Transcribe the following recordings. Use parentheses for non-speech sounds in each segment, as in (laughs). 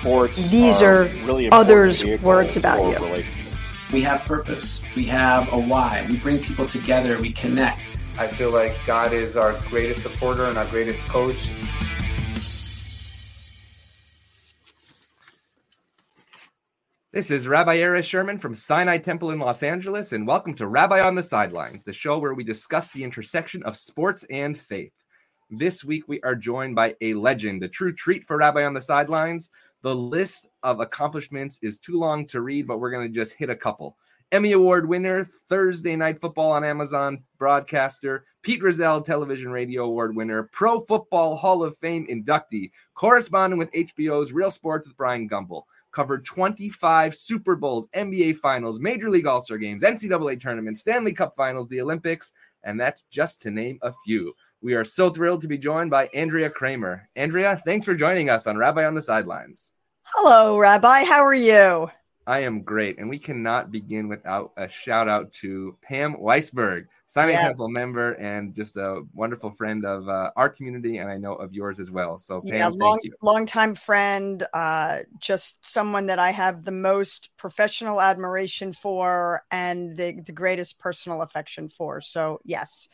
sports. These are, are really others' words about you. We have purpose. We have a why. We bring people together. We connect. I feel like God is our greatest supporter and our greatest coach. This is Rabbi Erez Sherman from Sinai Temple in Los Angeles, and welcome to Rabbi on the Sidelines, the show where we discuss the intersection of sports and faith. This week, we are joined by a legend, a true treat for Rabbi on the Sidelines. The list of accomplishments is too long to read, but we're going to just hit a couple. Emmy Award winner, Thursday Night Football on Amazon broadcaster, Pete Rozelle Television Radio Award winner, Pro Football Hall of Fame inductee, corresponding with HBO's Real Sports with Bryant Gumbel covered 25 Super Bowls, NBA Finals, Major League All Star games, NCAA tournaments, Stanley Cup Finals, the Olympics, and that's just to name a few. We are so thrilled to be joined by Andrea Kremer. Andrea, thanks for joining us on Rabbi on the Sidelines. Hello, Rabbi. How are you? I am great. And we cannot begin without a shout out to Pam Weisberg, Sinai yes. Council member and just a wonderful friend of uh, our community. And I know of yours as well. So, Pam, yeah, long, long time friend, uh, just someone that I have the most professional admiration for and the, the greatest personal affection for. So, yes,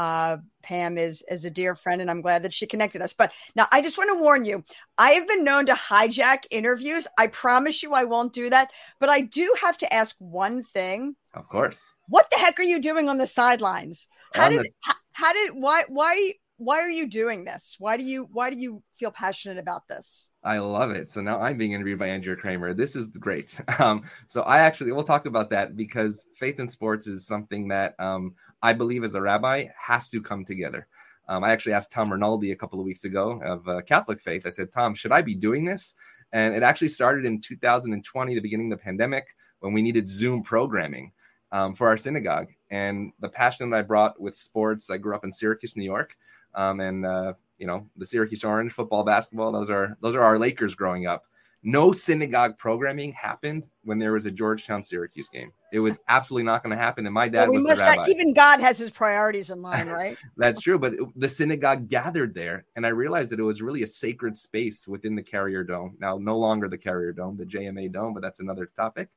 uh, Pam is is a dear friend, and I'm glad that she connected us. But now I just want to warn you: I have been known to hijack interviews. I promise you, I won't do that. But I do have to ask one thing. Of course. What the heck are you doing on the sidelines? How on did the- how, how did why why why are you doing this? Why do you why do you feel passionate about this? I love it. So now I'm being interviewed by Andrea Kremer. This is great. (laughs) Um, so I actually we'll talk about that because faith in sports is something that um, I believe as a rabbi has to come together. Um, I actually asked Tom Rinaldi a couple of weeks ago of uh, Catholic faith. I said, Tom, should I be doing this? And it actually started in 2020, the beginning of the pandemic, when we needed Zoom programming um, for our synagogue. And the passion that I brought with sports, I grew up in Syracuse, New York um, and uh, you know the Syracuse Orange football, basketball. Those are those are our Lakers growing up. No synagogue programming happened when there was a Georgetown Syracuse game. It was (laughs) absolutely not going to happen. And my dad well, we rabbi. Not, even God has his priorities in line, (laughs) right? That's true. But the synagogue gathered there, and I realized that it was really a sacred space within the Carrier Dome. Now, no longer the Carrier Dome, the JMA Dome, but that's another topic.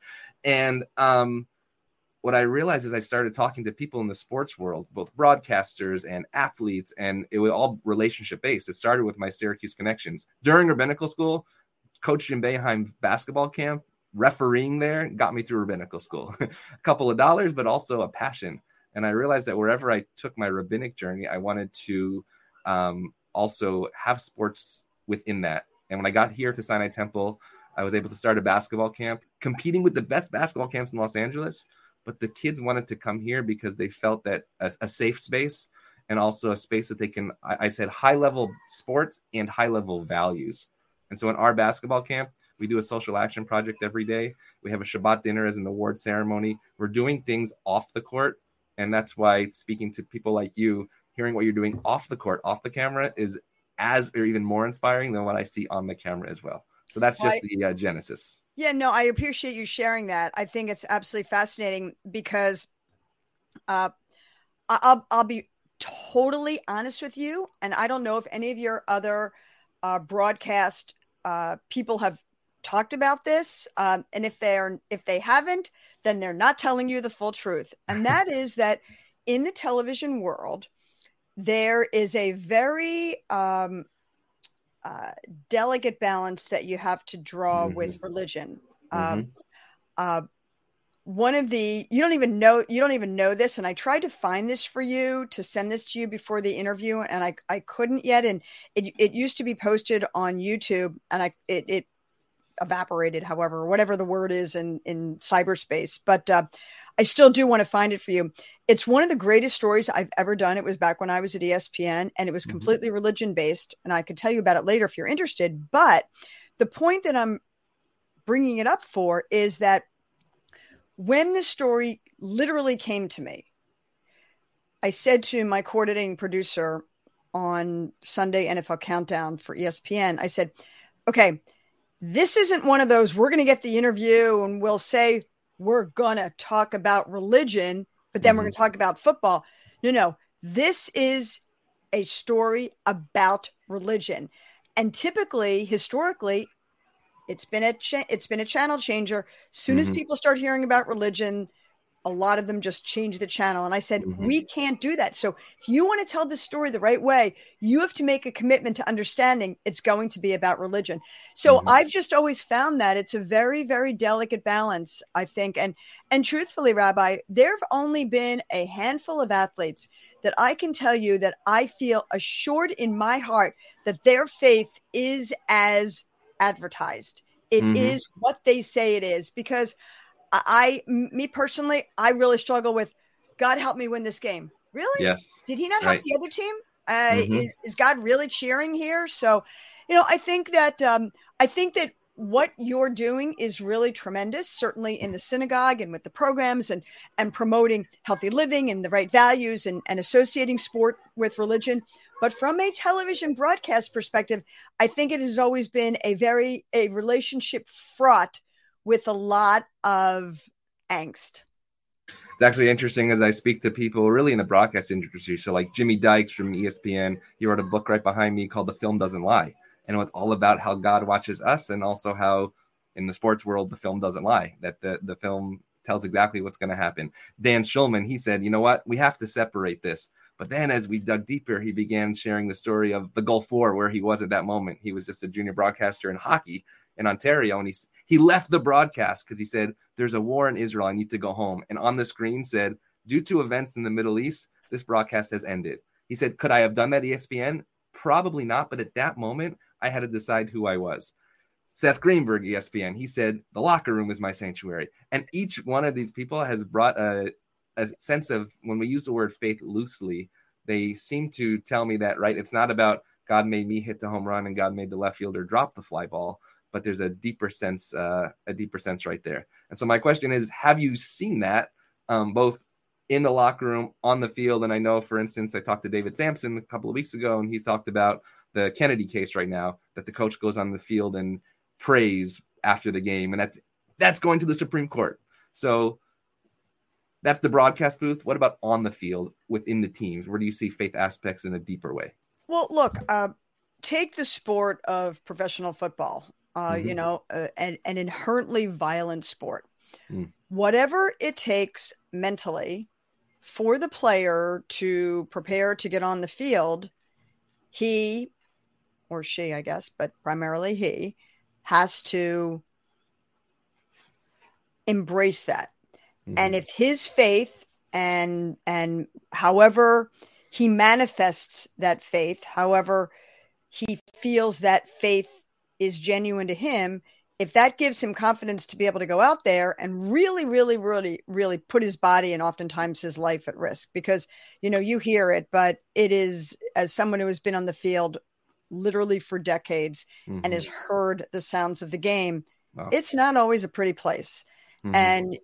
And um, what I realized is I started talking to people in the sports world, both broadcasters and athletes, and it was all relationship based. It started with my Syracuse connections. During rabbinical school, Coach Jim Boeheim basketball camp, refereeing there got me through rabbinical school. (laughs) a couple of dollars, but also a passion. And I realized that wherever I took my rabbinic journey, I wanted to um, also have sports within that. And when I got here to Sinai Temple, I was able to start a basketball camp, competing with the best basketball camps in Los Angeles but the kids wanted to come here because they felt that a, a safe space and also a space that they can I, I said high level sports and high level values and so in our basketball camp we do a social action project every day we have a shabbat dinner as an award ceremony we're doing things off the court and that's why speaking to people like you hearing what you're doing off the court off the camera is as or even more inspiring than what i see on the camera as well so that's just well, the uh, genesis yeah, no, I appreciate you sharing that. I think it's absolutely fascinating because uh, I'll, I'll be totally honest with you. And I don't know if any of your other uh, broadcast uh, people have talked about this. Um, and if they're, if they haven't, then they're not telling you the full truth. And (laughs) that is that in the television world, there is a very um, uh, delicate balance that you have to draw mm-hmm. with religion. Mm-hmm. Um, uh, one of the you don't even know you don't even know this and i tried to find this for you to send this to you before the interview and i i couldn't yet and it, it used to be posted on youtube and i it, it evaporated however whatever the word is in in cyberspace but uh, I still do want to find it for you. It's one of the greatest stories I've ever done. It was back when I was at ESPN and it was mm-hmm. completely mm-hmm. religion based. And I could tell you about it later if you're interested. But the point that I'm bringing it up for is that when the story literally came to me, I said to my coordinating producer on Sunday NFL Countdown for ESPN, I said, okay, this isn't one of those, we're going to get the interview and we'll say we're going to talk about religion, but then mm-hmm. we're going to talk about football. No, no, this is a story about religion. And typically, historically, it's been a cha- it's been a channel changer. Soon as Mhm. people start hearing about religion, a lot of them just change the channel. And I said, Mhm. we can't do that. So if you want to tell the story the right way, you have to make a commitment to understanding it's going to be about religion. So Mhm. I've just always found that it's a very, very delicate balance, I think. And and truthfully, Rabbi, there have only been a handful of athletes that I can tell you that I feel assured in my heart that their faith is as advertised. It is Mhm. what they say it is because I, me personally, I really struggle with God help me win this game. Really? Yes. Did he not help Right. the other team? Uh, Mhm. is, is God really cheering here? So, you know, I think that um, I think that what you're doing is really tremendous. Certainly in the synagogue and with the programs and and promoting healthy living and the right values and and associating sport with religion. But from a television broadcast perspective, I think it has always been a very a relationship fraught with a lot of angst. It's actually interesting as I speak to people really in the broadcast industry. So, like Jimmy Dykes from ESPN, he wrote a book right behind me called The Film Doesn't Lie. And it's all about how God watches us and also how in the sports world, the film doesn't lie, that the, the film tells exactly what's going to happen. Dan Shulman, he said, you know what? We have to separate this. But then as we dug deeper, he began sharing the story of the Gulf War, where he was at that moment. He was just a junior broadcaster in hockey in Ontario. And he, he left the broadcast because he said, There's a war in Israel. I need to go home. And on the screen said, Due to events in the Middle East, this broadcast has ended. He said, Could I have done that ESPN? Probably not. But at that moment, I had to decide who I was. Seth Greenberg, ESPN, he said, The locker room is my sanctuary. And each one of these people has brought a, a sense of when we use the word faith loosely, they seem to tell me that, right? It's not about God made me hit the home run and God made the left fielder drop the fly ball, but there's a deeper sense, uh, a deeper sense right there. And so my question is, have you seen that um, both in the locker room, on the field? And I know, for instance, I talked to David Samson a couple of weeks ago, and he talked about the Kennedy case right now that the coach goes on the field and prays after the game, and that's that's going to the Supreme Court. So that's the broadcast booth. What about on the field within the teams? Where do you see faith aspects in a deeper way? Well, look, uh, take the sport of professional football. Uh, Mhm. You know, uh, an, an inherently violent sport. Mm. Whatever it takes mentally for the player to prepare to get on the field, he or she, I guess, but primarily he, has to embrace that and if his faith and and however he manifests that faith however he feels that faith is genuine to him if that gives him confidence to be able to go out there and really really really really put his body and oftentimes his life at risk because you know you hear it but it is as someone who has been on the field literally for decades Mhm. and has heard the sounds of the game Wow. it's not always a pretty place Mhm. and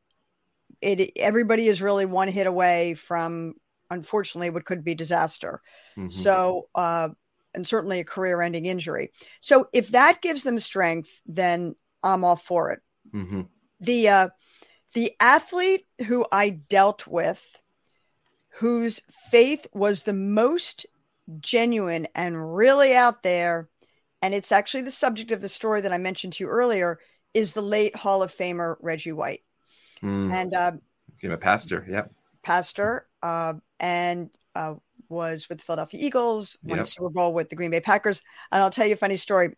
it everybody is really one hit away from unfortunately what could be disaster Mhm. so uh and certainly a career ending injury so if that gives them strength then i'm all for it Mhm. the uh the athlete who i dealt with whose faith was the most genuine and really out there and it's actually the subject of the story that i mentioned to you earlier is the late hall of famer reggie white Mm. and uh, Became a pastor. Yep. pastor uh, and uh, was with the Philadelphia Eagles, won a Super Bowl with the Green Bay Packers. And I'll tell you a funny story.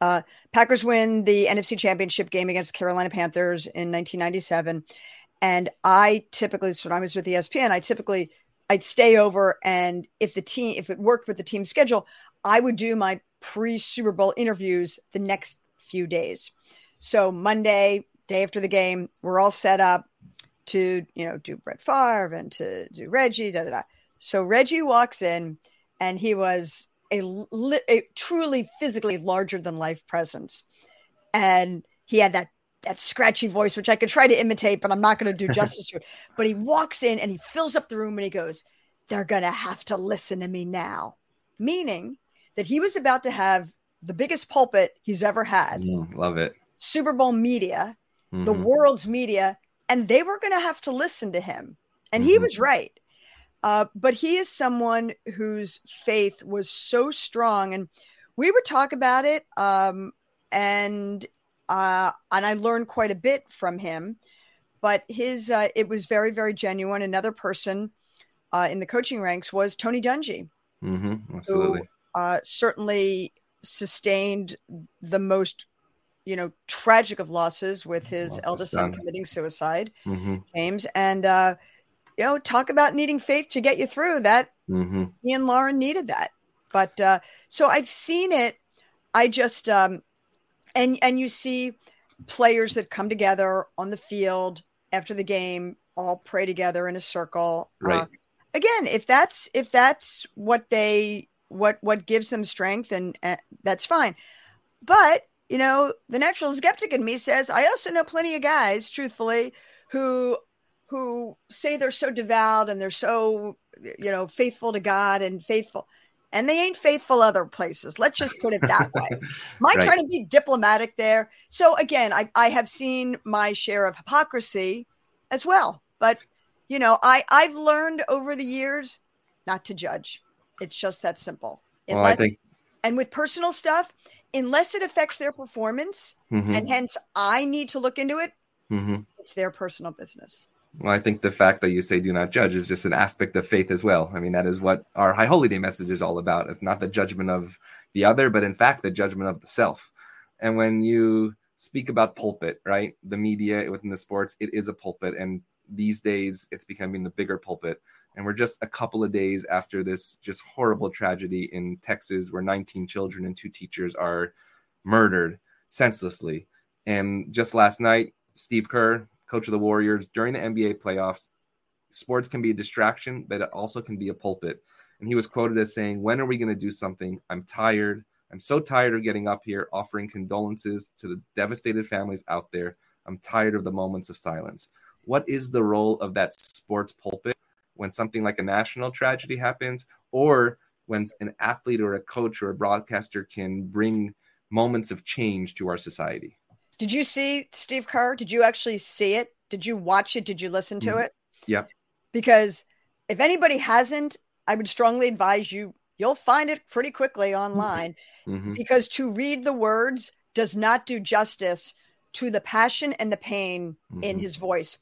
Uh, Packers win the NFC Championship game against Carolina Panthers in 1997, and I typically, so when I was with ESPN, I typically I'd stay over, and if the team, if it worked with the team schedule, I would do my pre Super Bowl interviews the next few days. So Monday, day after the game, we're all set up to you know do Brett Favre and to do Reggie. Da, da, da. So Reggie walks in, and he was a, li- a truly physically larger than life presence, and he had that that scratchy voice, which I could try to imitate, but I'm not going to do (laughs) justice to it. But he walks in and he fills up the room and he goes, "They're going to have to listen to me now," meaning that he was about to have the biggest pulpit he's ever had, Mm, love it. Super Bowl media the Mhm. world's media, and they were going to have to listen to him. And he Mhm. was right. Uh, but he is someone whose faith was so strong. And we would talk about it. Um, and uh, and I learned quite a bit from him. But his uh, it was very very genuine. Another person uh, in the coaching ranks was Tony Dungy, Mm-hmm. Absolutely. who uh, certainly sustained the most you know tragic of losses with his eldest son son. committing suicide, Mm-hmm. James, and uh, you know talk about needing faith to get you through that Mm-hmm. me and Lauren needed that. But uh, so I've seen it. I just um, and and you see players that come together on the field after the game, all pray together in a circle. Right. Uh, again, if that's if that's what they what what gives them strength, and uh, that's fine. But you know, the natural skeptic in me says I also know plenty of guys, truthfully, who who say they're so devout and they're so you know faithful to God and faithful, and they ain't faithful other places. Let's just put it that way. (laughs) Am I Right. trying to be diplomatic there? So again, I, I have seen my share of hypocrisy as well. But you know, I, I've learned over the years not to judge. It's just that simple. Well, I think. and with personal stuff, unless it affects their performance mhm, and hence I need to look into it, mhm. it's their personal business. Well, I think the fact that you say do not judge is just an aspect of faith as well. I mean, that is what our High Holy Day message is all about. It's not the judgment of the other, but in fact, the judgment of the self. And when you speak about pulpit, right? The media within the sports, it is a pulpit. And these days, it's becoming the bigger pulpit. And we're just a couple of days after this just horrible tragedy in Texas where 19 children and two teachers are murdered senselessly. And just last night, Steve Kerr, coach of the Warriors, during the NBA playoffs, sports can be a distraction, but it also can be a pulpit. And he was quoted as saying, When are we going to do something? I'm tired. I'm so tired of getting up here offering condolences to the devastated families out there. I'm tired of the moments of silence. What is the role of that sports pulpit when something like a national tragedy happens, or when an athlete or a coach or a broadcaster can bring moments of change to our society? Did you see Steve Kerr? Did you actually see it? Did you watch it? Did you listen to Mhm. it? Yep. Because if anybody hasn't, I would strongly advise you, you'll find it pretty quickly online Mhm. because to read the words does not do justice to the passion and the pain in Mhm. his voice.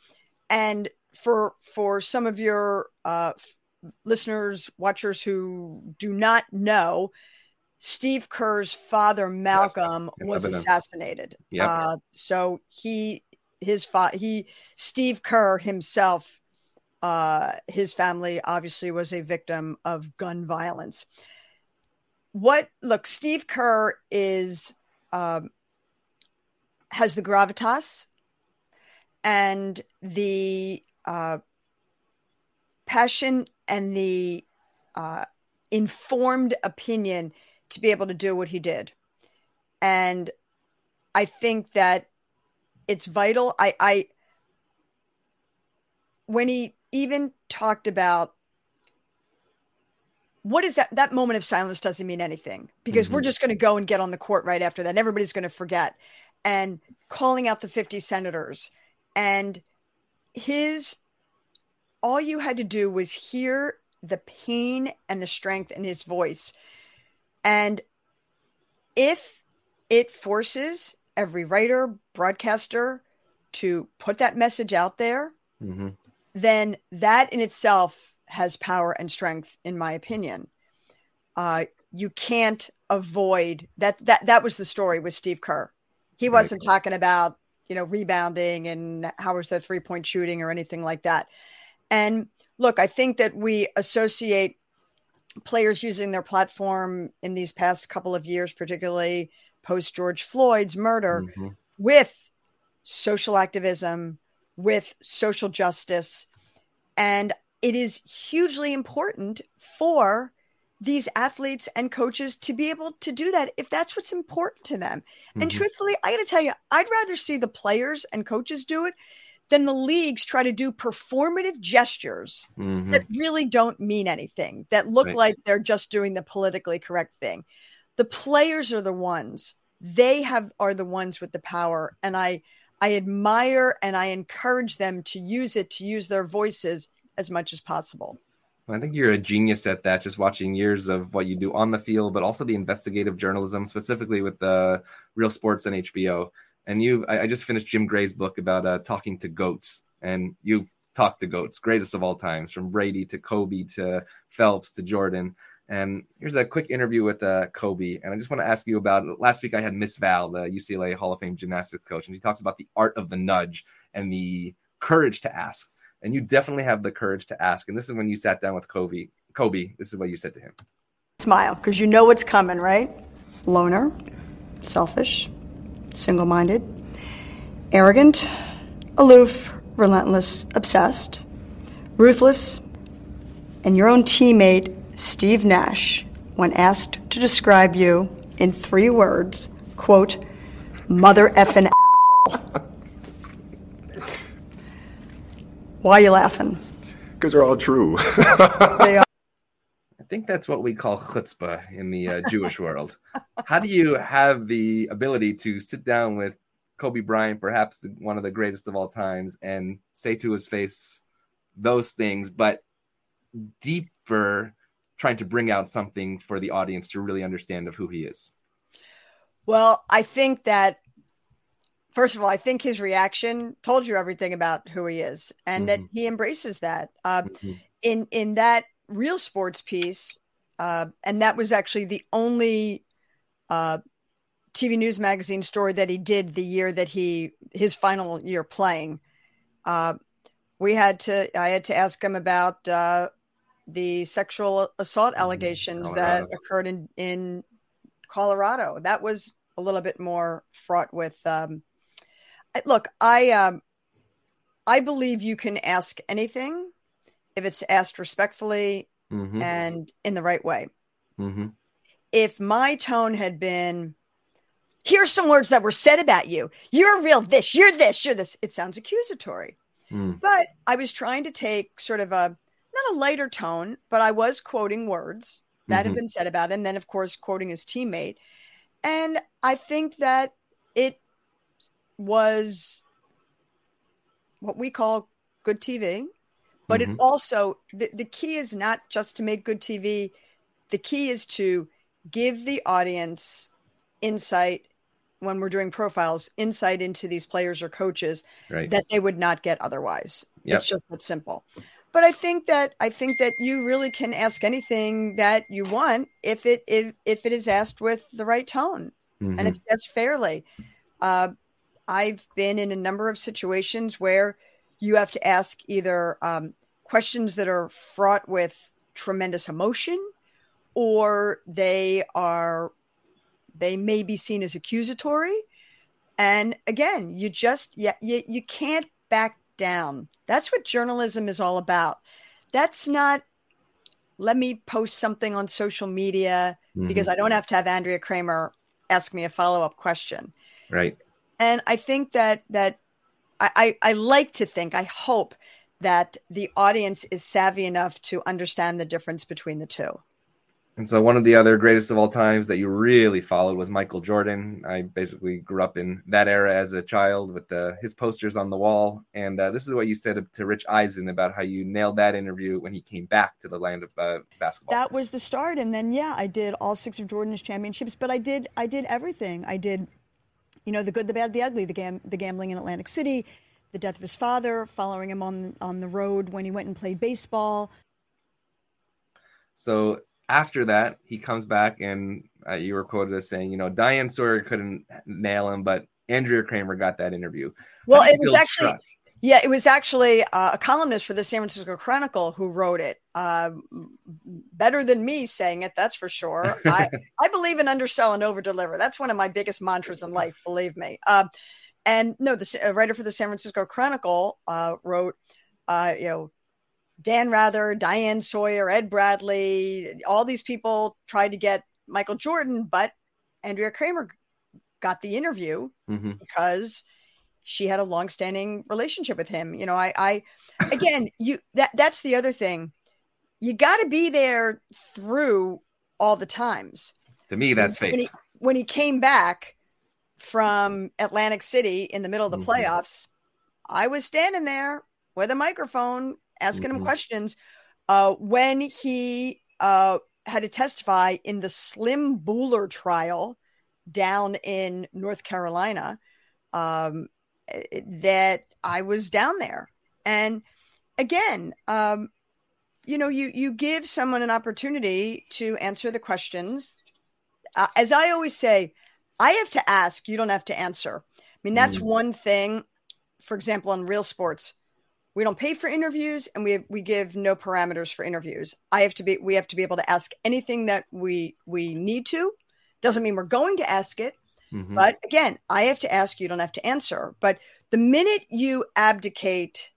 And for for some of your uh, listeners, watchers who do not know, Steve Kerr's father Malcolm in was assassinated. Yep. Uh, so he his fa- he Steve Kerr himself uh his family obviously was a victim of gun violence. What look, Steve Kerr is um has the gravitas and the uh passion and the uh informed opinion to be able to do what he did. And I think that it's vital. I, I, when he even talked about what is that, that moment of silence doesn't mean anything because we're Mhm. just going to go and get on the court right after that. And everybody's going to forget and calling out the 50 senators and his, all you had to do was hear the pain and the strength in his voice. And if it forces every writer, broadcaster to put that message out there, Mhm. then that in itself has power and strength, in my opinion. Uh, you can't avoid that. That that was the story with Steve Kerr. He wasn't talking about you know rebounding and how was the three point shooting or anything like that. And look, I think that we associate players using their platform in these past couple of years, particularly post George Floyd's murder, Mhm. with social activism, with social justice. And it is hugely important for these athletes and coaches to be able to do that if that's what's important to them. And Mhm. truthfully, I got to tell you, I'd rather see the players and coaches do it than the leagues try to do performative gestures Mhm. that really don't mean anything, that look Right. like they're just doing the politically correct thing. The players are the ones. They have are the ones with the power and I I admire and I encourage them to use it to use their voices as much as possible. I think you're a genius at that. Just watching years of what you do on the field, but also the investigative journalism, specifically with the Real Sports and HBO. And you, I, I just finished Jim Gray's book about uh, talking to goats, and you've talked to goats, greatest of all times, from Brady to Kobe to Phelps to Jordan. And here's a quick interview with uh, Kobe. And I just want to ask you about last week I had Miss Val, the UCLA Hall of Fame gymnastics coach, and she talks about the art of the nudge and the courage to ask and you definitely have the courage to ask. And this is when you sat down with Kobe. Kobe, this is what you said to him. Smile, because you know what's coming, right? Loner, selfish, single minded, arrogant, aloof, relentless, obsessed, ruthless, and your own teammate, Steve Nash, when asked to describe you in three words, quote, mother effing asshole. (laughs) Why are you laughing? Because they're all true. (laughs) They are. I think that's what we call chutzpah in the uh, Jewish world. How do you have the ability to sit down with Kobe Bryant, perhaps the, one of the greatest of all times, and say to his face those things, but deeper, trying to bring out something for the audience to really understand of who he is? Well, I think that first of all, I think his reaction told you everything about who he is, and Mm-hmm. that he embraces that. Uh, Mhm. in in that real sports piece, uh, and that was actually the only uh, TV news magazine story that he did the year that he his final year playing. Uh, we had to I had to ask him about uh, the sexual assault allegations that Colorado. occurred in in Colorado. That was a little bit more fraught with. Um, look, I um, I believe you can ask anything if it's asked respectfully Mm-hmm. and in the right way. Mm-hmm. If my tone had been, here's some words that were said about you. You're real this, you're this, you're this. It sounds accusatory. Mm. But I was trying to take sort of a not a lighter tone, but I was quoting words that have Mhm. been said about, it, and then of course quoting his teammate. And I think that it was what we call good TV, but Mhm. it also the, the key is not just to make good TV. The key is to give the audience insight when we're doing profiles, insight into these players or coaches Right. that they would not get otherwise. Yep. It's just that simple. But I think that I think that you really can ask anything that you want if it if, if it is asked with the right tone Mhm. and if that's fairly. Uh, I've been in a number of situations where you have to ask either um, questions that are fraught with tremendous emotion, or they are they may be seen as accusatory. And again, you just yeah, you, you can't back down. That's what journalism is all about. That's not let me post something on social media because Mhm. I don't have to have Andrea Kremer ask me a follow up question. right. And I think that that I, I, I like to think, I hope that the audience is savvy enough to understand the difference between the two. And so one of the other greatest of all times that you really followed was Michael Jordan. I basically grew up in that era as a child with the, his posters on the wall. And uh, this is what you said to Rich Eisen about how you nailed that interview when he came back to the land of uh, basketball. That was the start, and then yeah, I did all six of Jordan's championships, but I did I did everything. I did, you know, the good, the bad, the ugly, the gam- the gambling in Atlantic City, the death of his father, following him on on the road when he went and played baseball. So after that, he comes back, and uh, you were quoted as saying, you know, Diane Sawyer couldn't nail him, but Andrea Kremer got that interview. Well, How do you it was actually trust? Yeah, it was actually uh, a columnist for the San Francisco Chronicle who wrote it. Uh, better than me saying it, that's for sure. (laughs) I, I believe in undersell and overdeliver. That's one of my biggest mantras in life, believe me. Um, and no, the uh, writer for the San Francisco Chronicle uh, wrote, uh, you know, Dan Rather, Diane Sawyer, Ed Bradley, all these people tried to get Michael Jordan, but Andrea Kremer got the interview Mhm. because she had a long-standing relationship with him. You know, I, I (laughs) again, you that that's the other thing. You got to be there through all the times. To me, that's when fake. he, when he came back from Atlantic City in the middle of the Mhm. playoffs, I was standing there with a microphone asking him Mhm. questions. uh, when he uh, had to testify in the Slim Bouler trial down in North Carolina, um, that I was down there. And again, um, you know, you you give someone an opportunity to answer the questions. Uh, as I always say, I have to ask, you don't have to answer. I mean, that's mm. one thing. For example, on real sports, we don't pay for interviews and we we give no parameters for interviews. I have to be we have to be able to ask anything that we we need to. Doesn't mean we're going to ask it. Mm-hmm. But again, I have to ask you, don't have to answer. But the minute you abdicate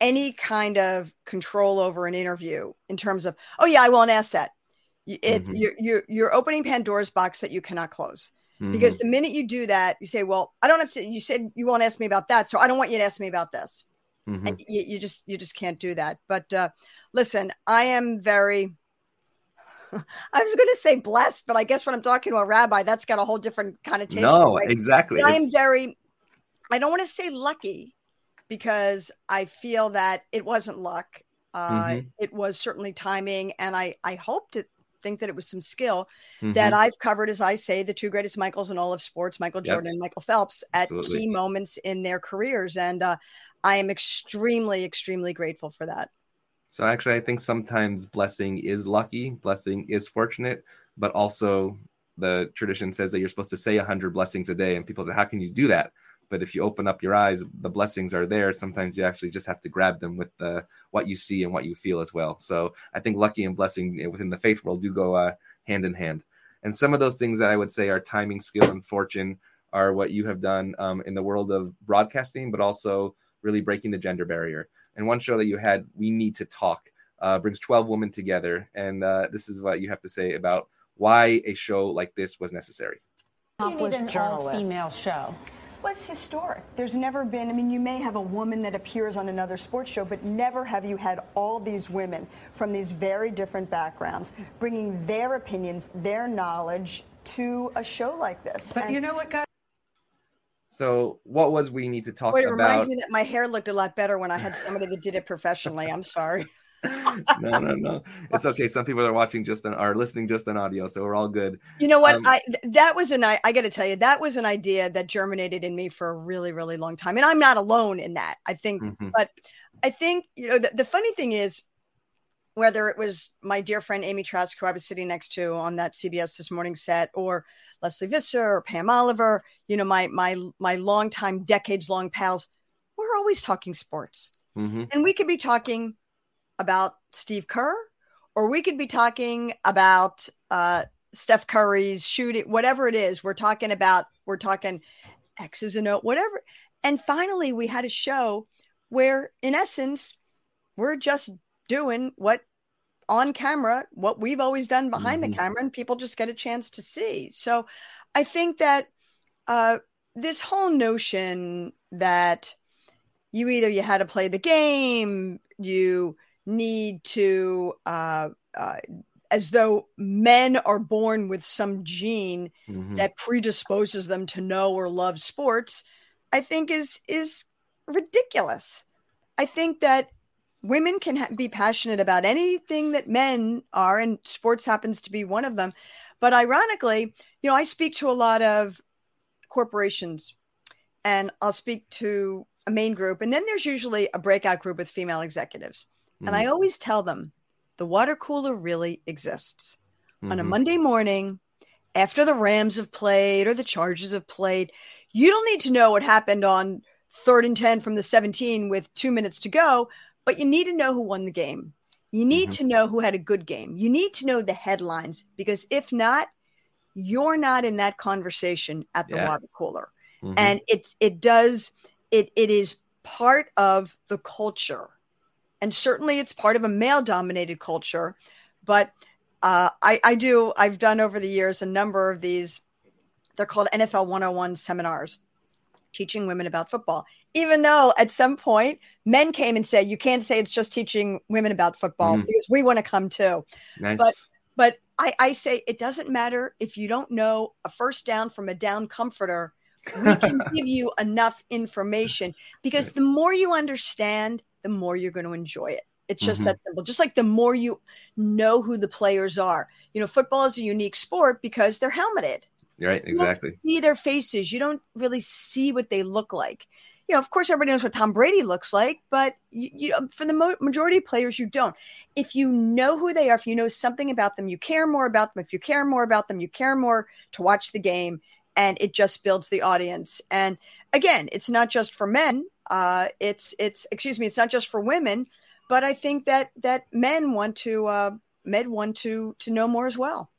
any kind of control over an interview in terms of, oh yeah, I won't ask that. It, mm-hmm. you're, you're, you're opening Pandora's box that you cannot close. Mm-hmm. Because the minute you do that, you say, well, I don't have to, you said you won't ask me about that. So I don't want you to ask me about this. Mm-hmm. And you, you, just, you just can't do that. But uh, listen, I am very, (laughs) I was going to say blessed, but I guess when I'm talking to a rabbi, that's got a whole different connotation. No, right? exactly. I am very, I don't want to say lucky because I feel that it wasn't luck. Uh, mm-hmm. It was certainly timing, and I I hope to think that it was some skill mm-hmm. that I've covered, as I say, the two greatest Michaels in all of sports, Michael Jordan yep. and Michael Phelps, at Absolutely. key moments in their careers, and uh, I am extremely extremely grateful for that. So actually, I think sometimes blessing is lucky, blessing is fortunate, but also the tradition says that you're supposed to say a hundred blessings a day, and people say, "How can you do that?" But if you open up your eyes, the blessings are there. Sometimes you actually just have to grab them with the what you see and what you feel as well. So I think lucky and blessing within the faith world do go uh, hand in hand. And some of those things that I would say are timing, skill, and fortune are what you have done um, in the world of broadcasting, but also really breaking the gender barrier. And one show that you had, We Need to Talk, uh, brings 12 women together. And uh, this is what you have to say about why a show like this was necessary. You need an all-female show. Well, it's historic. There's never been, I mean, you may have a woman that appears on another sports show, but never have you had all these women from these very different backgrounds bringing their opinions, their knowledge to a show like this. But and you know what, guys? So, what was we need to talk Wait, it about? It reminds me that my hair looked a lot better when I had somebody that did it professionally. I'm sorry. (laughs) no, no, no. It's okay. Some people are watching just on are listening just on audio, so we're all good. You know what? Um, I that was an I, I got to tell you that was an idea that germinated in me for a really, really long time, and I'm not alone in that. I think, mm-hmm. but I think you know the, the funny thing is whether it was my dear friend Amy Trask, who I was sitting next to on that CBS This Morning set, or Lesley Visser or Pam Oliver, you know, my my my longtime, decades long pals, we're always talking sports. Mm-hmm. And we could be talking about Steve Kerr, or we could be talking about uh, Steph Curry's shooting, whatever it is. We're talking about, we're talking X's and O's, whatever. And finally, we had a show where, in essence, we're just doing what on camera, what we've always done behind mm-hmm. the camera, and people just get a chance to see. So I think that uh, this whole notion that you either you had to play the game, you need to, uh, uh, as though men are born with some gene mm-hmm. that predisposes them to know or love sports, I think is is ridiculous. I think that women can ha- be passionate about anything that men are, and sports happens to be one of them. But ironically, you know, I speak to a lot of corporations and I'll speak to a main group, and then there's usually a breakout group with female executives. Mm. And I mm. always tell them the water cooler really exists. Mm-hmm. On a mm-hmm. Monday morning, after the Rams have played or the Chargers have played, you don't need to know what happened on third and 10 from the 17 with two minutes to go but you need to know who won the game. You need mm-hmm. to know who had a good game. You need to know the headlines because if not, you're not in that conversation at the yeah. water cooler. Mm-hmm. And it it does it it is part of the culture. And certainly it's part of a male dominated culture. But uh, I, I do, I've done over the years a number of these, they're called NFL 101 seminars teaching women about football. Even though at some point men came and said, you can't say it's just teaching women about football mm. because we want to come too. Nice. But but I, I say it doesn't matter if you don't know a first down from a down comforter. We can (laughs) give you enough information because the more you understand, the more you're going to enjoy it. It's just mm-hmm. that simple. Just like the more you know who the players are, you know, football is a unique sport because they're helmeted. Right, exactly. see their faces. You don't really see what they look like. You know, of course, everybody knows what Tom Brady looks like, but you, you know, for the mo- majority of players, you don't. If you know who they are, if you know something about them, you care more about them. If you care more about them, you care more to watch the game, and it just builds the audience. And again, it's not just for men. Uh, it's it's excuse me, it's not just for women, but I think that that men want to uh, men want to to know more as well.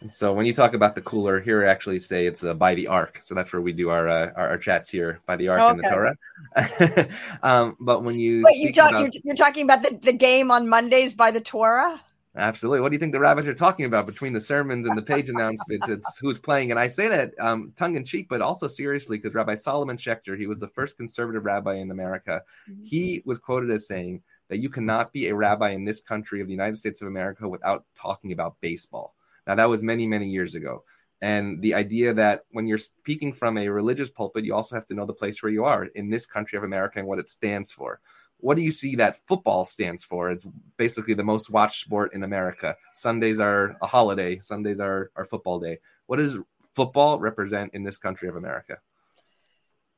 And so when you talk about the cooler, here I actually say it's uh, by the ark. So that's where we do our uh, our, our, chats here by the ark okay. in the Torah. (laughs) um, but when you Wait, you talk, about... you're, you're, talking about the, the game on Mondays by the Torah. Absolutely. What do you think the rabbis are talking about between the sermons and the page (laughs) announcements? It's who's playing, and I say that um, tongue in cheek, but also seriously because Rabbi Solomon Schechter, he was the first conservative rabbi in America. Mm-hmm. He was quoted as saying that you cannot be a rabbi in this country of the United States of America without talking about baseball. Now, that was many, many years ago. And the idea that when you're speaking from a religious pulpit, you also have to know the place where you are in this country of America and what it stands for. What do you see that football stands for? It's basically the most watched sport in America. Sundays are a holiday, Sundays are, our football day. What does football represent in this country of America?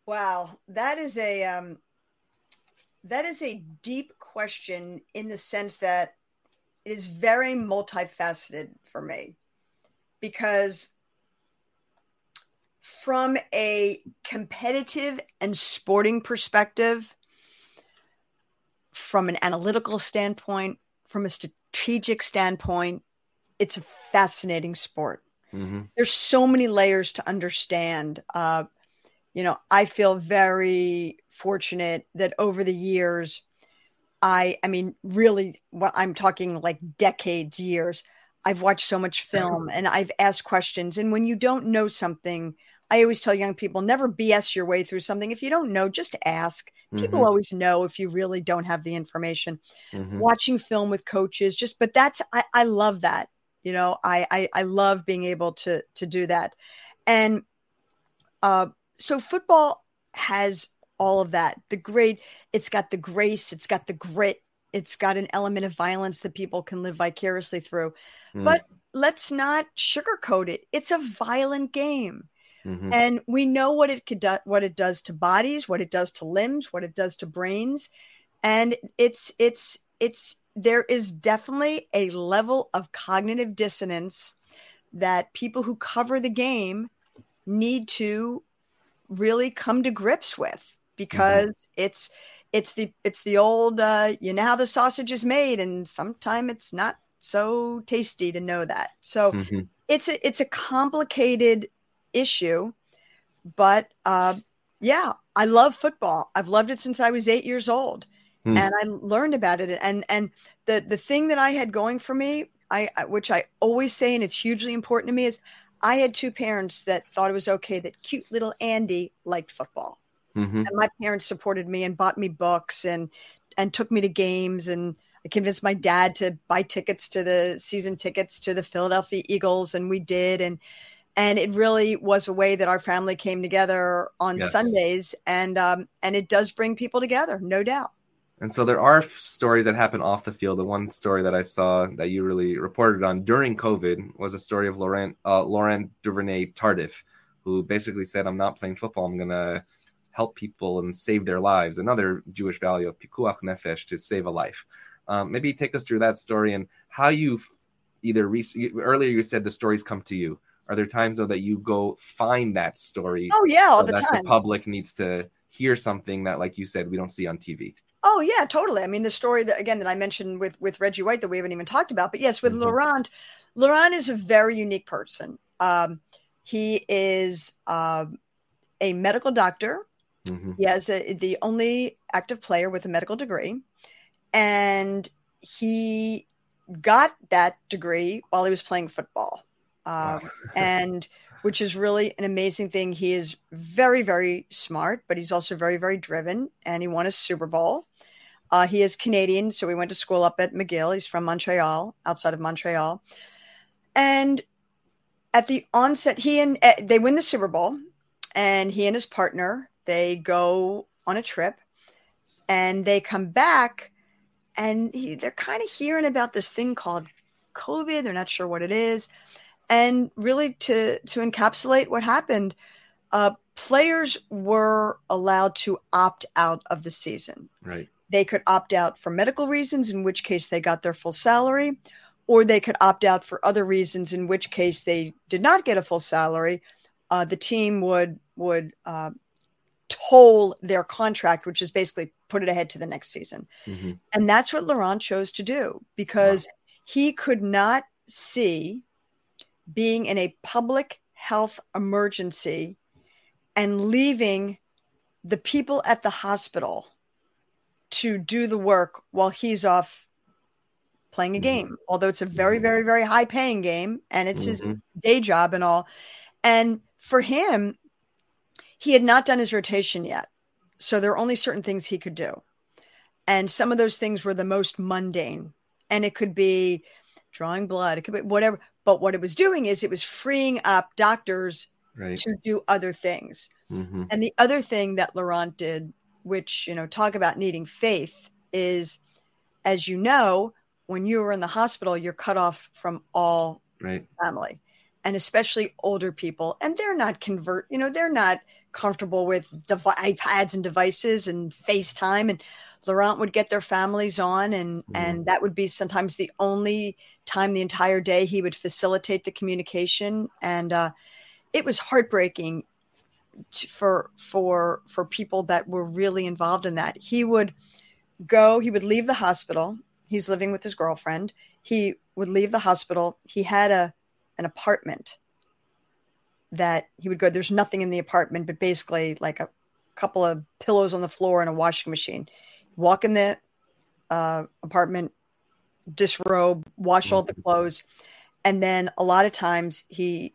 Wow, that is a um, that is a deep question in the sense that it is very multifaceted for me because from a competitive and sporting perspective, from an analytical standpoint, from a strategic standpoint, it's a fascinating sport. Mm-hmm. There's so many layers to understand. Uh, you know, I feel very fortunate that over the years, I, I mean, really, well, I'm talking like decades, years. I've watched so much film and I've asked questions. And when you don't know something, I always tell young people never BS your way through something. If you don't know, just ask. People mm-hmm. always know if you really don't have the information. Mm-hmm. Watching film with coaches, just but that's I, I love that. You know, I, I I love being able to to do that. And uh so football has all of that. The great, it's got the grace, it's got the grit, it's got an element of violence that people can live vicariously through. Mm. But let's not sugarcoat it. It's a violent game. Mm-hmm. And we know what it could do, what it does to bodies, what it does to limbs, what it does to brains. And it's it's it's there is definitely a level of cognitive dissonance that people who cover the game need to really come to grips with because mm-hmm. it's it's the it's the old uh, you know how the sausage is made and sometimes it's not so tasty to know that so mm-hmm. it's a it's a complicated issue but uh, yeah i love football i've loved it since i was eight years old mm. and i learned about it and and the the thing that i had going for me I, which i always say and it's hugely important to me is i had two parents that thought it was okay that cute little andy liked football mm-hmm. and my parents supported me and bought me books and and took me to games and I convinced my dad to buy tickets to the season tickets to the Philadelphia Eagles and we did and and it really was a way that our family came together on yes. Sundays and um and it does bring people together no doubt and so there are stories that happen off the field. The one story that I saw that you really reported on during COVID was a story of Laurent uh, Laurent Duvernay Tardif, who basically said, "I'm not playing football. I'm gonna help people and save their lives. Another Jewish value of pikuach nefesh to save a life. Um, maybe take us through that story and how you either re- earlier you said the stories come to you. Are there times though that you go find that story? Oh yeah, all the time. The public needs to hear something that, like you said, we don't see on TV. Oh yeah, totally. I mean, the story that again that I mentioned with with Reggie White that we haven't even talked about, but yes, with mm-hmm. Laurent, Laurent is a very unique person. Um, he is um, a medical doctor Mm-hmm. He has a, the only active player with a medical degree, and he got that degree while he was playing football, um, (laughs) and which is really an amazing thing. He is very, very smart, but he's also very, very driven, and he won a Super Bowl. Uh, he is Canadian, so we went to school up at McGill. He's from Montreal, outside of Montreal, and at the onset, he and uh, they win the Super Bowl, and he and his partner they go on a trip and they come back and he, they're kind of hearing about this thing called COVID. They're not sure what it is, and really to to encapsulate what happened, uh, players were allowed to opt out of the season. Right. They could opt out for medical reasons, in which case they got their full salary, or they could opt out for other reasons, in which case they did not get a full salary. Uh, the team would would uh, toll their contract, which is basically put it ahead to the next season. Mm-hmm. And that's what Laurent chose to do because wow. he could not see being in a public health emergency and leaving the people at the hospital to do the work while he's off playing a Mm-hmm. game, although it's a very, very, very high paying game and it's Mhm. his day job and all. And for him, he had not done his rotation yet. So there are only certain things he could do. And some of those things were the most mundane. And it could be drawing blood, it could be whatever. But what it was doing is it was freeing up doctors Right. to do other things. Mm-hmm. And the other thing that Laurent did, which, you know, talk about needing faith, is as you know, when you were in the hospital, you're cut off from all Right. family and especially older people. And they're not convert, you know, they're not comfortable with devi- iPads and devices and FaceTime. And Laurent would get their families on and Mhm. and that would be sometimes the only time the entire day he would facilitate the communication. And uh, it was heartbreaking t- for for for people that were really involved in that. He would go, he would leave the hospital. He's living with his girlfriend. He would leave the hospital. He had a an apartment that he would go. There's nothing in the apartment, but basically like a couple of pillows on the floor and a washing machine. Walk in the uh, apartment, disrobe, wash all the clothes, and then a lot of times he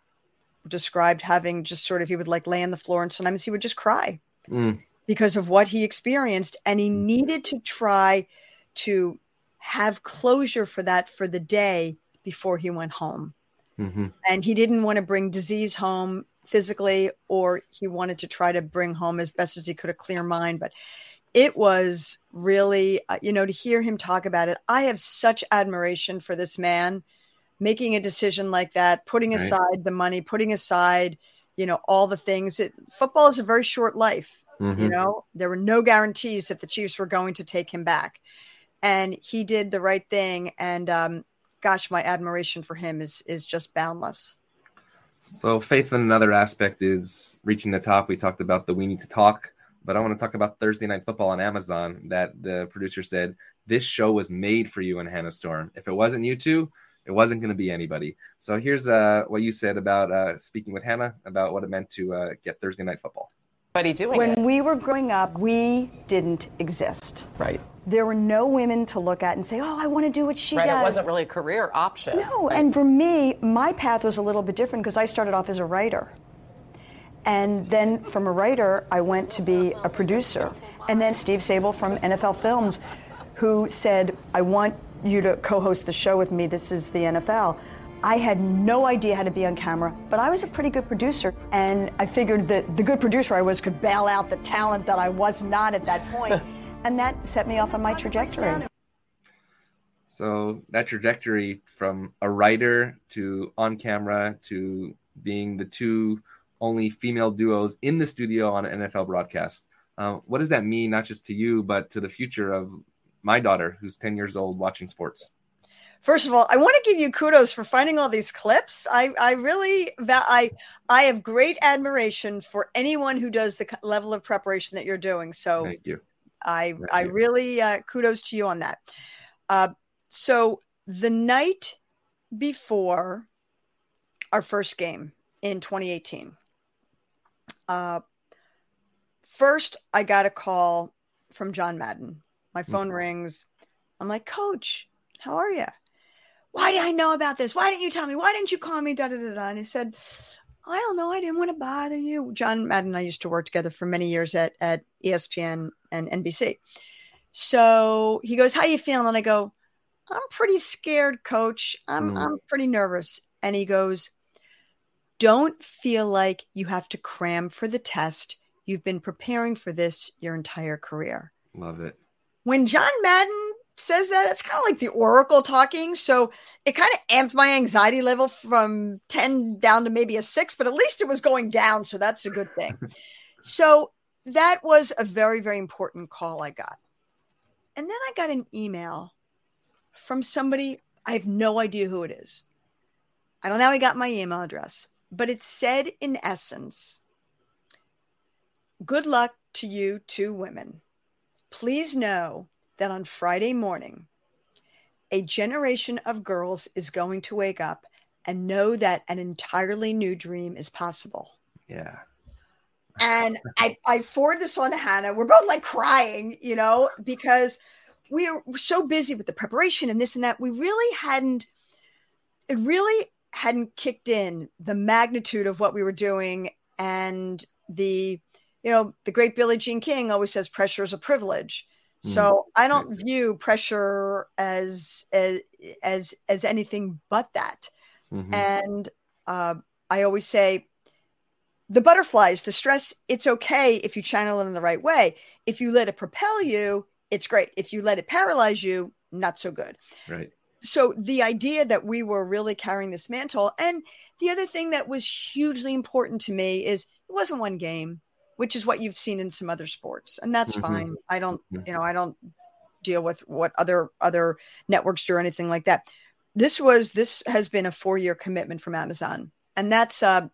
described having just sort of he would like lay on the floor and sometimes he would just cry Mm. because of what he experienced and he needed to try to have closure for that for the day before he went home Mm-hmm. and he didn't want to bring disease home physically or he wanted to try to bring home as best as he could a clear mind but it was really uh, you know to hear him talk about it i have such admiration for this man making a decision like that putting Right. aside the money putting aside you know all the things it, football is a very short life Mm-hmm. you know there were no guarantees that the chiefs were going to take him back and he did the right thing and um gosh my admiration for him is is just boundless So faith in another aspect is reaching the top. We talked about the we need to talk, but I want to talk about Thursday night football on Amazon that the producer said this show was made for you and Hannah Storm. If it wasn't you two, it wasn't going to be anybody. So here's uh, what you said about uh, speaking with Hannah about what it meant to uh, get Thursday night football. Doing When it. we were growing up, we didn't exist. Right. There were no women to look at and say, "Oh, I want to do what she does. Right. does." It wasn't really a career option. No, and for me, my path was a little bit different because I started off as a writer. And then from a writer, I went to be a producer. And then Steve Sabol from NFL Films, who said, I want you to co host the show with me. This is the NFL. I had no idea how to be on camera, but I was a pretty good producer. And I figured that the good producer I was could bail out the talent that I was not at that point. (laughs) and that set me off on my trajectory. So that trajectory from a writer to on camera to being the two only female duos in the studio on an NFL broadcast. Uh, what does that mean, not just to you, but to the future of my daughter, who's 10 years old, watching sports? First of all, I want to give you kudos for finding all these clips. I, I really, I, I have great admiration for anyone who does the level of preparation that you're doing. So Thank you. I, Thank I you. really uh, kudos to you on that. Uh, so the night before our first game in 2018, uh, first I got a call from John Madden. My phone rings. I'm like, Coach, how are you? Why did I know about this? Why didn't you tell me? Why didn't you call me? Da da da da. And he said, I don't know. I didn't want to bother you. John Madden and I used to work together for many years at at ESPN and NBC. So he goes, "How you feeling?" And I go, "I'm pretty scared, Coach. I'm Mm. I'm pretty nervous." And he goes, "Don't feel like you have to cram for the test. You've been preparing for this your entire career." Love it. When John Madden says that, it's kind of like the oracle talking. So it kind of amped my anxiety level from 10 down to maybe a six, but at least it was going down. So that's a good thing. (laughs) so that was a very, very important call I got. And then I got an email from somebody, I have no idea who it is. I don't know how he got my email address, but it said in essence, good luck to you two women. Please know that on Friday morning, a generation of girls is going to wake up and know that an entirely new dream is possible. Yeah. And I, I forward this on to Hannah. We're both like crying, you know, because we are so busy with the preparation and this and that. We really hadn't, it really hadn't kicked in the magnitude of what we were doing and the, you know, the great Billie Jean King always says pressure is a privilege. So mm. I don't view pressure as as as as anything but that. Mm-hmm. And uh, I always say the butterflies, the stress, it's okay if you channel it in the right way. If you let it propel you, it's great. If you let it paralyze you, not so good. Right. So the idea that we were really carrying this mantle, and the other thing that was hugely important to me is it wasn't one game which is what you've seen in some other sports and that's mm-hmm. fine i don't mm-hmm. you know i don't deal with what other other networks do or anything like that this was this has been a four year commitment from amazon and that's uh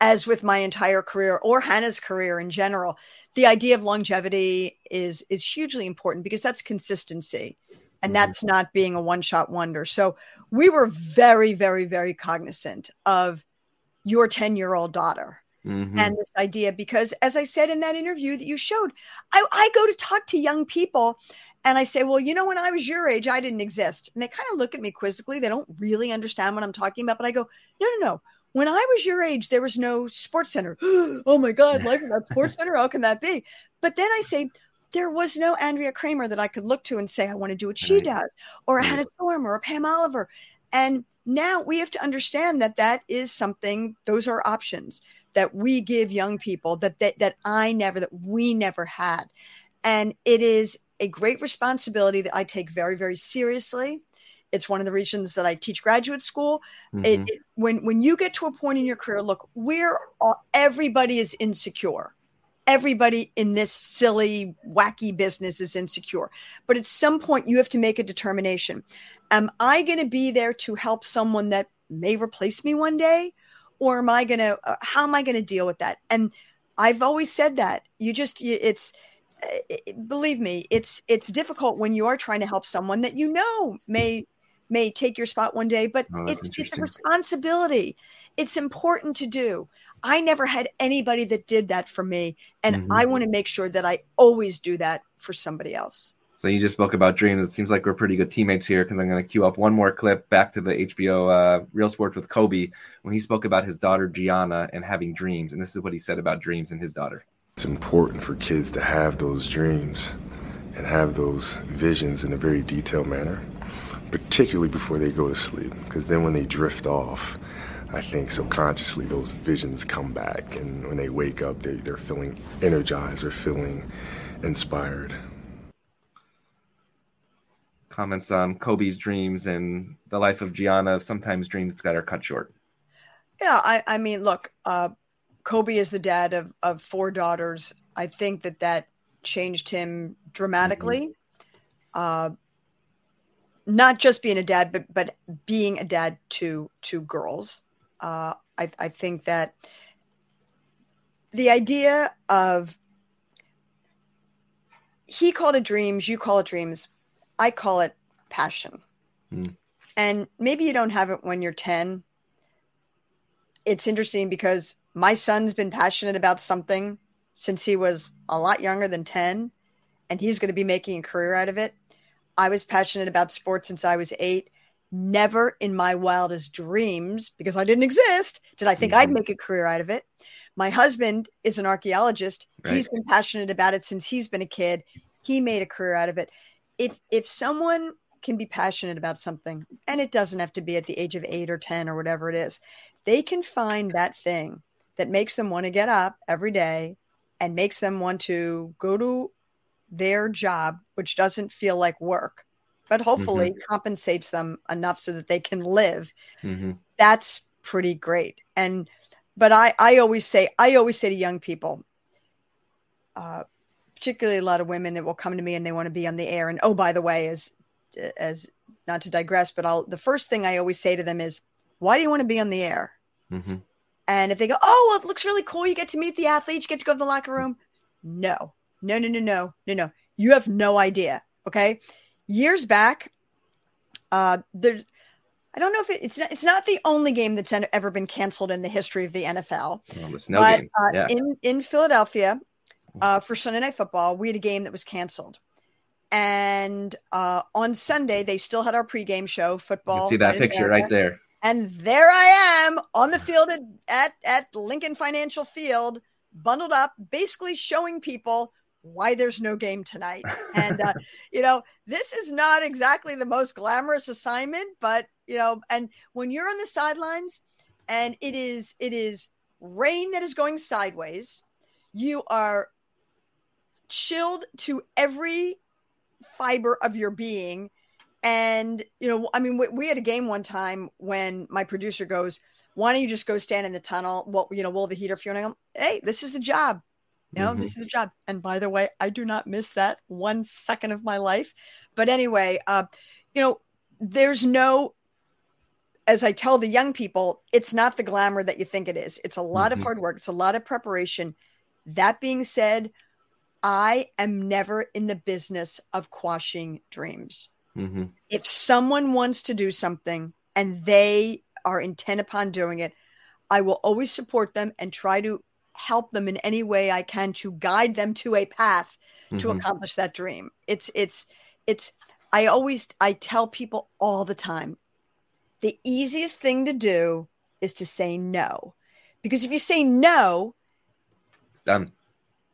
as with my entire career or hannah's career in general the idea of longevity is is hugely important because that's consistency and mm-hmm. that's not being a one shot wonder so we were very very very cognizant of your 10 year old daughter Mm-hmm. and this idea because as i said in that interview that you showed I, I go to talk to young people and i say well you know when i was your age i didn't exist. And they kind of look at me quizzically. They don't really understand what i'm talking about but i go no no no. When i was your age there was no SportsCenter. (gasps) Oh my god life without (laughs) SportsCenter? How can that be? But then i say there was no Andrea Kremer that I could look to and say, I want to do what she does, or a Hannah Storm or a Pam Oliver. And now we have to understand that that is something, those are options that we give young people that, that that I never that we never had. And it is a great responsibility that I take very very seriously. It's one of the reasons that I teach graduate school. Mm-hmm. It, it, when when you get to a point in your career, look, we're all, everybody is insecure. Everybody in this silly, wacky business is insecure. But at some point, you have to make a determination. Am I going to be there to help someone that may replace me one day? Or am I going to, uh, how am I going to deal with that? And I've always said that you just, it's, uh, believe me, it's, it's difficult when you are trying to help someone that you know may, may take your spot one day, but oh, it's, it's a responsibility. It's important to do. I never had anybody that did that for me. And mm-hmm. I want to make sure that I always do that for somebody else. So you just spoke about dreams. It seems like we're pretty good teammates here because I'm going to cue up one more clip back to the HBO uh, Real Sports with Kobe when he spoke about his daughter Gianna and having dreams. And this is what he said about dreams and his daughter. It's important for kids to have those dreams and have those visions in a very detailed manner, particularly before they go to sleep. Because then when they drift off, I think subconsciously those visions come back. And when they wake up, they, they're feeling energized or feeling inspired comments on Kobe's dreams and the life of Gianna. Sometimes dreams got her cut short. Yeah, I, I mean, look, uh, Kobe is the dad of, of four daughters. I think that that changed him dramatically. Mm-hmm. Uh, not just being a dad, but but being a dad to to girls. Uh, I, I think that the idea of he called it dreams, you call it dreams. I call it passion. Mm. And maybe you don't have it when you're 10. It's interesting because my son's been passionate about something since he was a lot younger than 10, and he's going to be making a career out of it. I was passionate about sports since I was eight. Never in my wildest dreams, because I didn't exist, did I think mm-hmm. I'd make a career out of it. My husband is an archaeologist. Right. He's been passionate about it since he's been a kid. He made a career out of it if if someone can be passionate about something and it doesn't have to be at the age of 8 or 10 or whatever it is they can find that thing that makes them want to get up every day and makes them want to go to their job which doesn't feel like work, but hopefully mm-hmm. compensates them enough so that they can live. Mm-hmm. That's pretty great. And but I I always say I always say to young people, uh, particularly a lot of women that will come to me and they want to be on the air. And oh, by the way, as as not to digress, but I'll the first thing I always say to them is, why do you want to be on the air? Mm-hmm. And if they go, oh, well, it looks really cool. You get to meet the athletes, you get to go to the locker room. No, no, no, no, no, no, no. You have no idea. Okay. Years back, uh, there, I don't know if it, it's not, it's not the only game that's ever been canceled in the history of the NFL. Well, the snow but, game. Uh, in, in Philadelphia, uh, for Sunday Night Football, we had a game that was canceled. And uh, on Sunday, they still had our pregame show, football. see that picture right there. And there I am on the field at, at, at Lincoln Financial Field, bundled up, basically showing people why there's no game tonight. And, uh, (laughs) you know, this is not exactly the most glamorous assignment, but, you know, and when you're on the sidelines and it is, it is rain that is going sideways, you are chilled to every fiber of your being and, you know, I mean, we, we, had a game one time when my producer goes, why don't you just go stand in the tunnel? What, you know, will the heater fueling? Hey, this is the job. You know, mm-hmm. this is the job. And by the way, I do not miss that one second of my life. But anyway, uh, you know, there's no, as I tell the young people, it's not the glamour that you think it is. It's a lot mm-hmm. of hard work. It's a lot of preparation. That being said, I am never in the business of quashing dreams. Mm-hmm. If someone wants to do something and they are intent upon doing it, I will always support them and try to help them in any way I can to guide them to a path mm-hmm. to accomplish that dream. It's it's it's I always I tell people all the time the easiest thing to do is to say no. Because if you say no, it's done.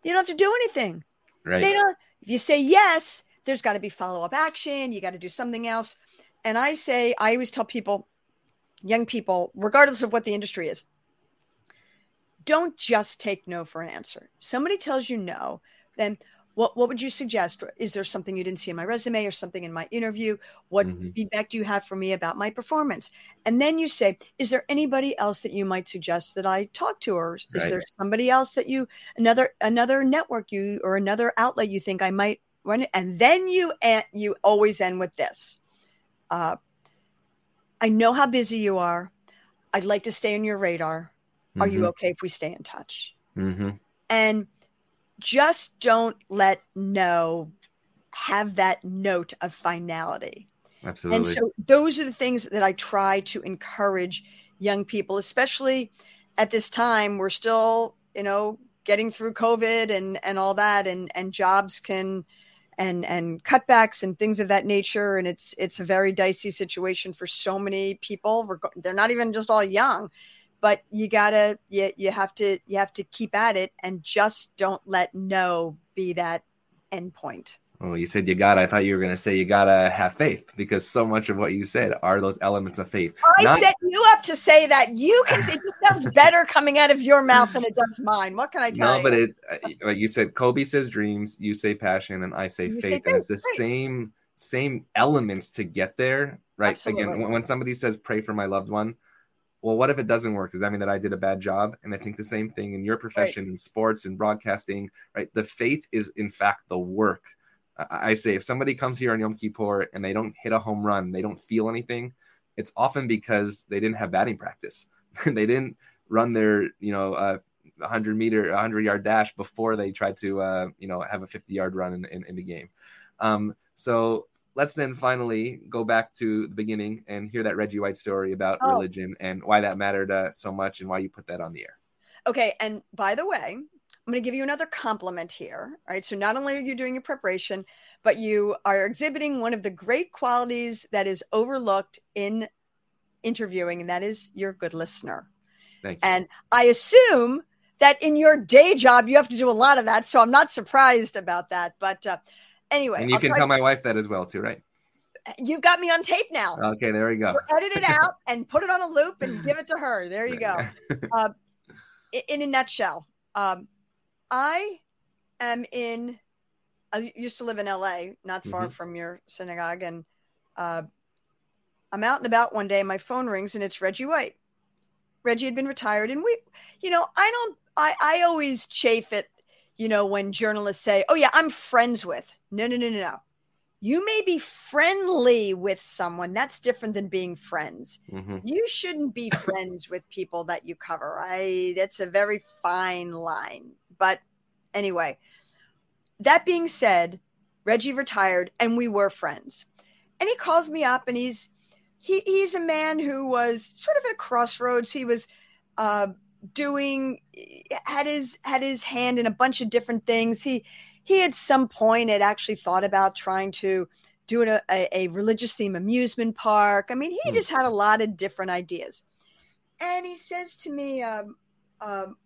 You don't have to do anything. Right. They don't if you say yes, there's got to be follow up action. You got to do something else. And I say, I always tell people, young people, regardless of what the industry is, don't just take no for an answer. Somebody tells you no, then what, what would you suggest? Is there something you didn't see in my resume or something in my interview? What mm-hmm. feedback do you have for me about my performance? And then you say, is there anybody else that you might suggest that I talk to, or is right. there somebody else that you another another network you or another outlet you think I might run it, and then you end, you always end with this. Uh, I know how busy you are. I'd like to stay on your radar. Are mm-hmm. you okay if we stay in touch? Mm-hmm. And just don't let no have that note of finality. Absolutely. And so those are the things that I try to encourage young people, especially at this time. We're still, you know, getting through COVID and and all that, and and jobs can and and cutbacks and things of that nature and it's it's a very dicey situation for so many people they're not even just all young but you gotta you, you have to you have to keep at it and just don't let no be that end point well, you said you gotta. I thought you were gonna say you gotta have faith because so much of what you said are those elements of faith. I Not- set you up to say that. You can. It just sounds (laughs) better coming out of your mouth than it does mine. What can I tell you? no, you? but it. Like you said, Kobe says dreams. You say passion, and I say, faith, say faith, and it's the same same elements to get there. Right. Absolutely. Again, when somebody says pray for my loved one, well, what if it doesn't work? Does that mean that I did a bad job? And I think the same thing in your profession, right. in sports, and broadcasting. Right. The faith is in fact the work I say if somebody comes here on Yom Kippur and they don't hit a home run, they don't feel anything, it's often because they didn't have batting practice. (laughs) they didn't run their, you know, uh, 100 meter, 100 yard dash before they tried to, uh, you know, have a 50 yard run in, in, in the game. Um, so let's then finally go back to the beginning and hear that Reggie White story about oh. religion and why that mattered uh, so much and why you put that on the air. Okay. And by the way, I'm going to give you another compliment here. Right. So not only are you doing your preparation, but you are exhibiting one of the great qualities that is overlooked in interviewing, and that is you're a good listener. Thank you. And I assume that in your day job, you have to do a lot of that. So I'm not surprised about that. But uh, anyway. And you I'll can tell my wife that as well, too, right? You've got me on tape now. Okay, there we go. We'll edit it out (laughs) and put it on a loop and give it to her. There you go. Uh, (laughs) in a nutshell, um, I am in I used to live in LA, not far Mhm. from your synagogue, and uh, I'm out and about one day. My phone rings, and it's Reggie White. Reggie had been retired, and we, you know, I don't, I, I always chafe it, you know, when journalists say, "Oh yeah, I'm friends with." No, no, no, no, no. You may be friendly with someone. That's different than being friends. Mhm. You shouldn't be (coughs) friends with people that you cover. I that's a very fine line. But anyway, that being said, Reggie retired and we were friends. And he calls me up and he's he he's a man who was sort of at a crossroads. He was uh doing had his had his hand in a bunch of different things. He he at some point had actually thought about trying to do a, a, religious theme amusement park. I mean, he Hmm. just had a lot of different ideas. And he says to me, um, um,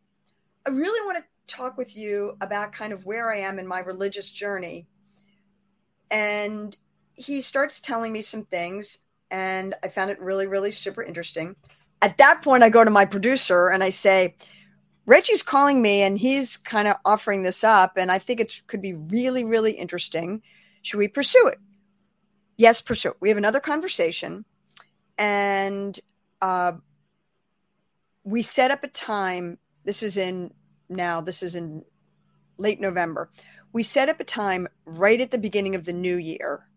I really want to talk with you about kind of where I am in my religious journey. And he starts telling me some things, and I found it really, really super interesting. At that point, I go to my producer and I say, Reggie's calling me and he's kind of offering this up, and I think it could be really, really interesting. Should we pursue it? Yes, pursue it. We have another conversation, and uh, we set up a time. This is in now, this is in late November. We set up a time right at the beginning of the new year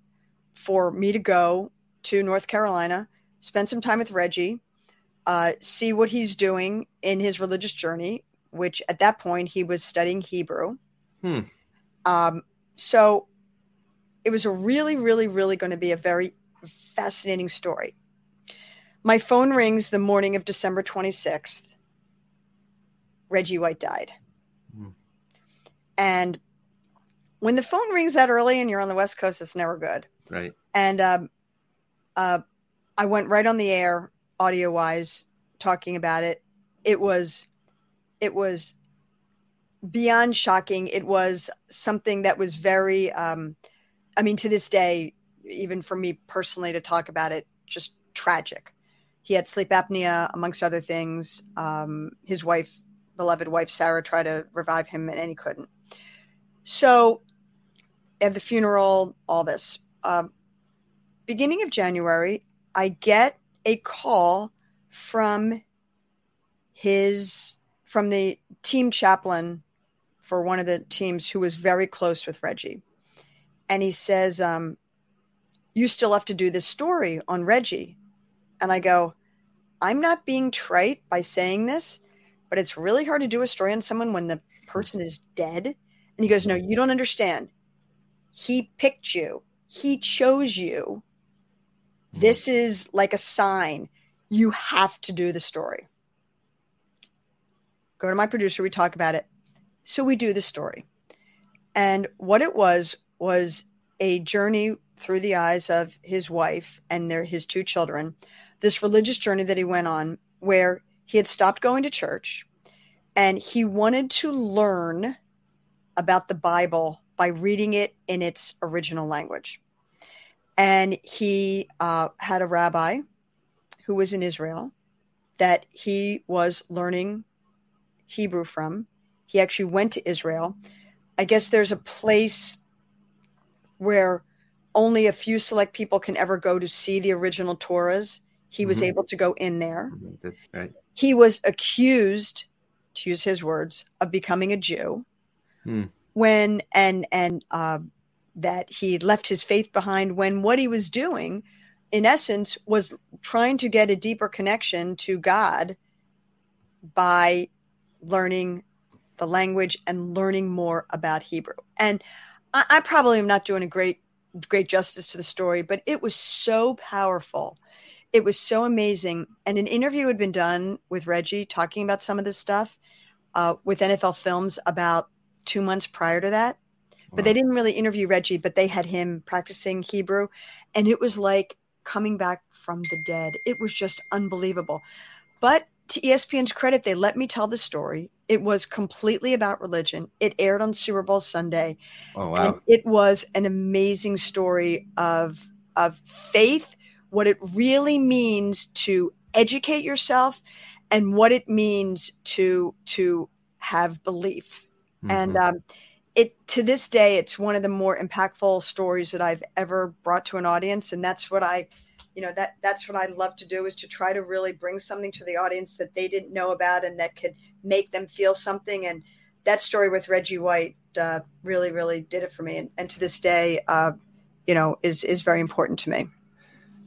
for me to go to North Carolina, spend some time with Reggie, uh, see what he's doing in his religious journey, which at that point he was studying Hebrew. Hmm. Um, so it was a really, really, really going to be a very fascinating story. My phone rings the morning of December 26th. Reggie White died. Hmm. And when the phone rings that early and you're on the West Coast, it's never good. Right. And um, uh, I went right on the air, audio wise, talking about it. It was, it was beyond shocking. It was something that was very, um, I mean, to this day, even for me personally to talk about it, just tragic. He had sleep apnea, amongst other things. Um, his wife, beloved wife Sarah, tried to revive him, and he couldn't. So, at the funeral, all this. Um, beginning of January, I get a call from his from the team chaplain for one of the teams who was very close with Reggie, and he says, um, "You still have to do this story on Reggie," and I go, "I'm not being trite by saying this." But it's really hard to do a story on someone when the person is dead. And he goes, No, you don't understand. He picked you, he chose you. This is like a sign. You have to do the story. Go to my producer, we talk about it. So we do the story. And what it was was a journey through the eyes of his wife and their his two children. This religious journey that he went on where he had stopped going to church and he wanted to learn about the Bible by reading it in its original language. And he uh, had a rabbi who was in Israel that he was learning Hebrew from. He actually went to Israel. I guess there's a place where only a few select people can ever go to see the original Torahs. He was Mhm. able to go in there. That's right. He was accused, to use his words, of becoming a Jew Hmm. when and and uh, that he left his faith behind when what he was doing, in essence, was trying to get a deeper connection to God by learning the language and learning more about Hebrew. And I, I probably am not doing a great great justice to the story, but it was so powerful. It was so amazing. And an interview had been done with Reggie talking about some of this stuff uh, with NFL Films about two months prior to that. But they didn't really interview Reggie, but they had him practicing Hebrew. And it was like coming back from the dead. It was just unbelievable. But to ESPN's credit, they let me tell the story. It was completely about religion. It aired on Super Bowl Sunday. Oh And wow. it was an amazing story of of faith, what it really means to educate yourself, and what it means to to have belief. And Mhm. um, it to this day, it's one of the more impactful stories that I've ever brought to an audience, and that's what I, you know, that that's what I love to do is to try to really bring something to the audience that they didn't know about and that could make them feel something. And that story with Reggie White uh, really, really did it for me, and, and to this day, uh, you know, is is very important to me.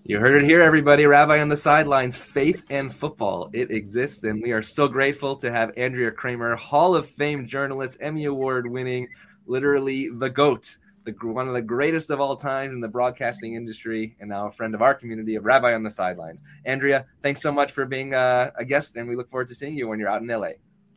You heard it here, everybody. Rabbi on the sidelines, faith and football. It exists, and we are so grateful to have Andrea Kremer, Hall of Fame journalist, Emmy Award winning, literally the GOAT, the one of the greatest of all time in the broadcasting industry, and now a friend of our community of Rabbi on the sidelines. Andrea, thanks so much for being uh, a guest, and we look forward to seeing you when you're out in LA.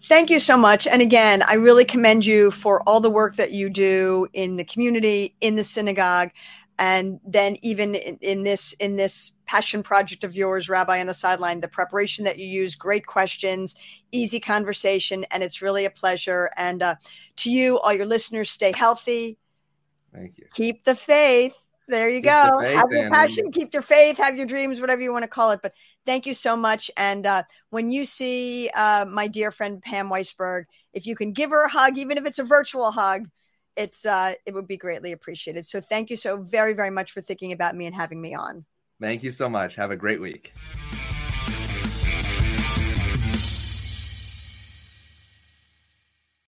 Thank you so much. And again, I really commend you for all the work that you do in the community, in the synagogue and then even in, in, this in this passion project of yours rabbi on the sideline the preparation that you use great questions easy conversation and it's really a pleasure. And uh, to you all your listeners stay healthy. Thank you. Keep the faith. There you keep go. faith, have your and- passion keep your faith have your dreams whatever you want to call it. But thank you so much. And uh, when you see uh, my dear friend pam weisberg if you can give her a hug even if it's a virtual hug it's uh it would be greatly appreciated so thank you so very very much for thinking about me and having me on Thank you so much. Have a great week.